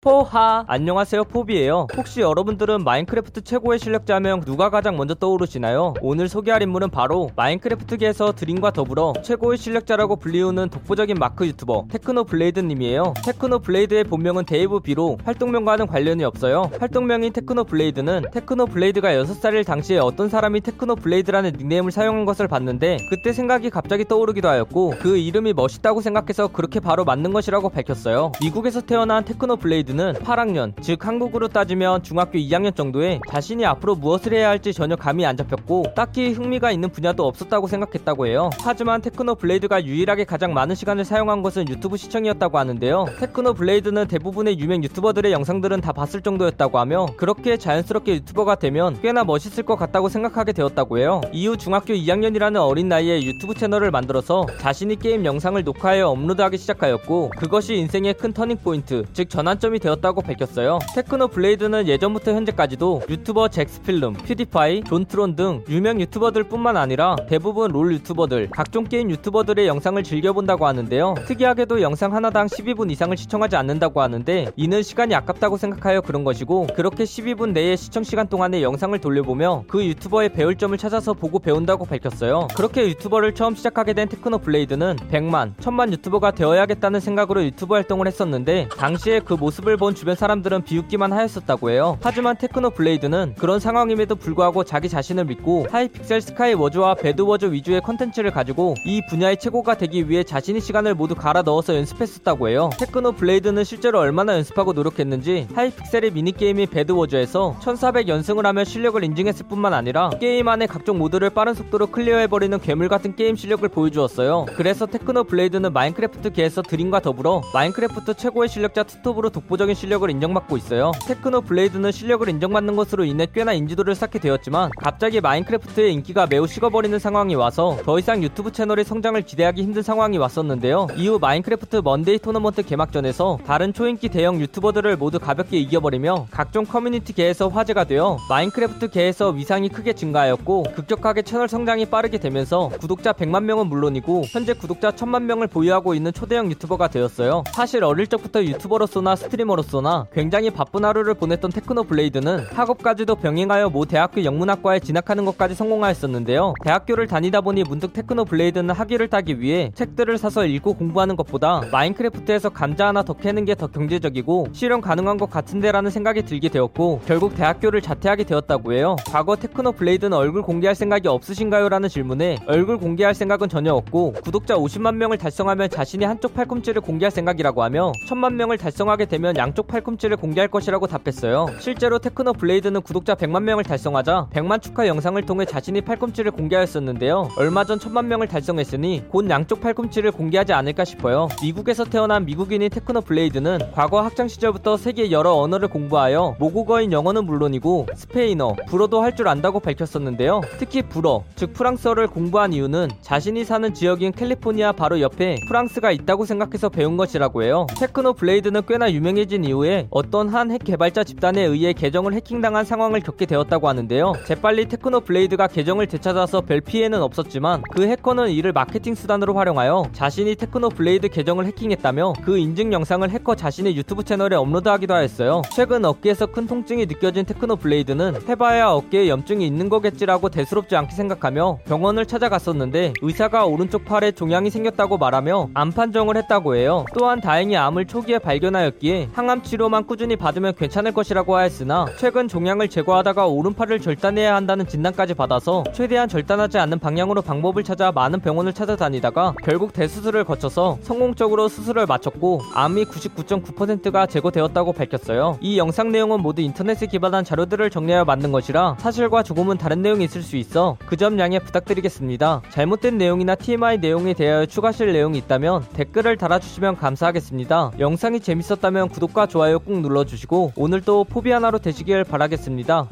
포하. 안녕하세요 포비예요. 혹시 여러분들은 마인크래프트 최고의 실력자면 누가 가장 먼저 떠오르시나요? 오늘 소개할 인물은 바로 마인크래프트계에서 드림과 더불어 최고의 실력자라고 불리우는 독보적인 마크 유튜버 테크노 블레이드님이에요. 테크노 블레이드의 본명은 데이브 비로 활동명과는 관련이 없어요. 활동명인 테크노 블레이드는 테크노 블레이드가 6살일 당시에 어떤 사람이 테크노 블레이드라는 닉네임을 사용한 것을 봤는데 그때 생각이 갑자기 떠오르기도 하였고 그 이름이 멋있다고 생각해서 그렇게 바로 만든 것이라고 밝혔어요. 미국에서 태어난 테크노 블레이드 레이드는 8학년, 즉 한국으로 따지면 중학교 2학년 정도에 자신이 앞으로 무엇을 해야 할지 전혀 감이 안 잡혔고 딱히 흥미가 있는 분야도 없었다고 생각했다고 해요. 하지만 테크노 블레이드가 유일하게 가장 많은 시간을 사용한 것은 유튜브 시청이었다고 하는데요. 테크노 블레이드는 대부분의 유명 유튜버들의 영상들은 다 봤을 정도였다고 하며 그렇게 자연스럽게 유튜버가 되면 꽤나 멋있을 것 같다고 생각하게 되었다고 해요. 이후 중학교 2학년이라는 어린 나이에 유튜브 채널을 만들어서 자신의 게임 영상을 녹화하여 업로드하기 시작하였고 그것이 인생의 큰 터닝 포인트, 즉 전환점이 도움이 되었다고 밝혔어요. 테크노 블레이드는 예전부터 현재까지도 유튜버 잭스필름, 퓨디파이, 존트론 등 유명 유튜버들 뿐만 아니라 대부분 롤 유튜버들, 각종 게임 유튜버들의 영상을 즐겨본다고 하는데요. 특이하게도 영상 하나당 12분 이상을 시청하지 않는다고 하는데 이는 시간이 아깝다고 생각하여 그런 것이고 그렇게 12분 내의 시청 시간 동안에 영상을 돌려보며 그 유튜버의 배울 점을 찾아서 보고 배운다고 밝혔어요. 그렇게 유튜버를 처음 시작하게 된 테크노 블레이드는 100만, 1000만 유튜버가 되어야겠다는 생각으로 유튜버 활동을 했었는데 당시에 그 모습을 모습을 본 주변 사람들은 비웃기만 하였었다고 해요. 하지만 테크노 블레이드는 그런 상황임에도 불구하고 자기 자신을 믿고 하이픽셀 스카이 워즈와 베드 워즈 위주의 컨텐츠를 가지고 이 분야의 최고가 되기 위해 자신의 시간을 모두 갈아 넣어서 연습했었다고 해요. 테크노 블레이드는 실제로 얼마나 연습하고 노력했는지 하이픽셀의 미니게임인 베드 워즈에서 1400 연승을 하며 실력을 인증했을 뿐만 아니라 게임 안의 각종 모드를 빠른 속도로 클리어해버리는 괴물 같은 게임 실력을 보여주었어요. 그래서 테크노 블레이드는 마인크래프트계에서 드림과 더불어 마인크래프트 최고의 실력자 투톱으로 독보 압도적인 실력을 인정받고 있어요. 테크노 블레이드는 실력을 인정받는 것으로 인해 꽤나 인지도를 쌓게 되었지만 갑자기 마인크래프트의 인기가 매우 식어버리는 상황이 와서 더 이상 유튜브 채널의 성장을 기대하기 힘든 상황이 왔었는데요. 이후 마인크래프트 먼데이 토너먼트 개막전에서 다른 초인기 대형 유튜버들을 모두 가볍게 이겨버리며 각종 커뮤니티계에서 화제가 되어 마인크래프트계에서 위상이 크게 증가하였고 급격하게 채널 성장이 빠르게 되면서 구독자 100만 명은 물론이고 현재 구독자 1000만 명을 보유하고 있는 초대형 유튜버가 되었어요. 사실 어릴 적부터 유튜버로서나 스트리머 게이머로서나 굉장히 바쁜 하루를 보냈던 테크노 블레이드는 학업까지도 병행하여 모 대학교 영문학과에 진학하는 것까지 성공하였었는데요. 대학교를 다니다 보니 문득 테크노 블레이드는 학위를 따기 위해 책들을 사서 읽고 공부하는 것보다 마인크래프트에서 감자 하나 더 캐는 게 더 경제적이고 실현 가능한 것 같은데라는 생각이 들게 되었고 결국 대학교를 자퇴하게 되었다고 해요. 과거 테크노 블레이드는 얼굴 공개할 생각이 없으신가요? 라는 질문에 얼굴 공개할 생각은 전혀 없고 구독자 50만 명을 달성하면 자신이 한쪽 팔꿈치를 공개할 생각이라고 하며 1000만 명을 달성하게 되면 양쪽 팔꿈치를 공개할 것이라고 답했어요. 실제로 테크노 블레이드는 구독자 100만 명을 달성하자 100만 축하 영상을 통해 자신의 팔꿈치를 공개하였었는데요. 얼마 전 1000만 명을 달성했으니 곧 양쪽 팔꿈치를 공개하지 않을까 싶어요. 미국에서 태어난 미국인인 테크노 블레이드는 과거 학창 시절부터 세계 여러 언어를 공부하여 모국어인 영어는 물론이고 스페인어, 불어도 할 줄 안다고 밝혔었는데요. 특히 불어, 즉 프랑스어를 공부한 이유는 자신이 사는 지역인 캘리포니아 바로 옆에 프랑스가 있다고 생각해서 배운 것이라고 해요. 테크노 블레이드는 꽤나 유명해 유명해진 이후에 어떤 한 핵 개발자 집단에 의해 계정을 해킹당한 상황을 겪게 되었다고 하는데요. 재빨리 테크노 블레이드가 계정을 되찾아서 별 피해는 없었지만 그 해커는 이를 마케팅 수단으로 활용하여 자신이 테크노 블레이드 계정을 해킹했다며 그 인증 영상을 해커 자신의 유튜브 채널에 업로드하기도 하였어요. 최근 어깨에서 큰 통증이 느껴진 테크노 블레이드는 해봐야 어깨에 염증이 있는 거겠지라고 대수롭지 않게 생각하며 병원을 찾아갔었는데 의사가 오른쪽 팔에 종양이 생겼다고 말하며 암 판정을 했다고 해요. 또한 다행히 암을 초기에 발견하였기에 항암 치료만 꾸준히 받으면 괜찮을 것이라고 하였으나 최근 종양을 제거하다가 오른팔을 절단해야 한다는 진단까지 받아서 최대한 절단하지 않는 방향으로 방법을 찾아 많은 병원을 찾아다니다가 결국 대수술을 거쳐서 성공적으로 수술을 마쳤고 암이 99.9%가 제거되었다고 밝혔어요. 이 영상 내용은 모두 인터넷에 기반한 자료들을 정리하여 만든 것이라 사실과 조금은 다른 내용이 있을 수 있어 그 점 양해 부탁드리겠습니다. 잘못된 내용이나 TMI 내용에 대하여 추가하실 내용이 있다면 댓글을 달아주시면 감사하겠습니다. 영상이 재밌었다면 구독과 좋아요 꾹 눌러주시고 오늘도 포비 하나로 되시길 바라겠습니다.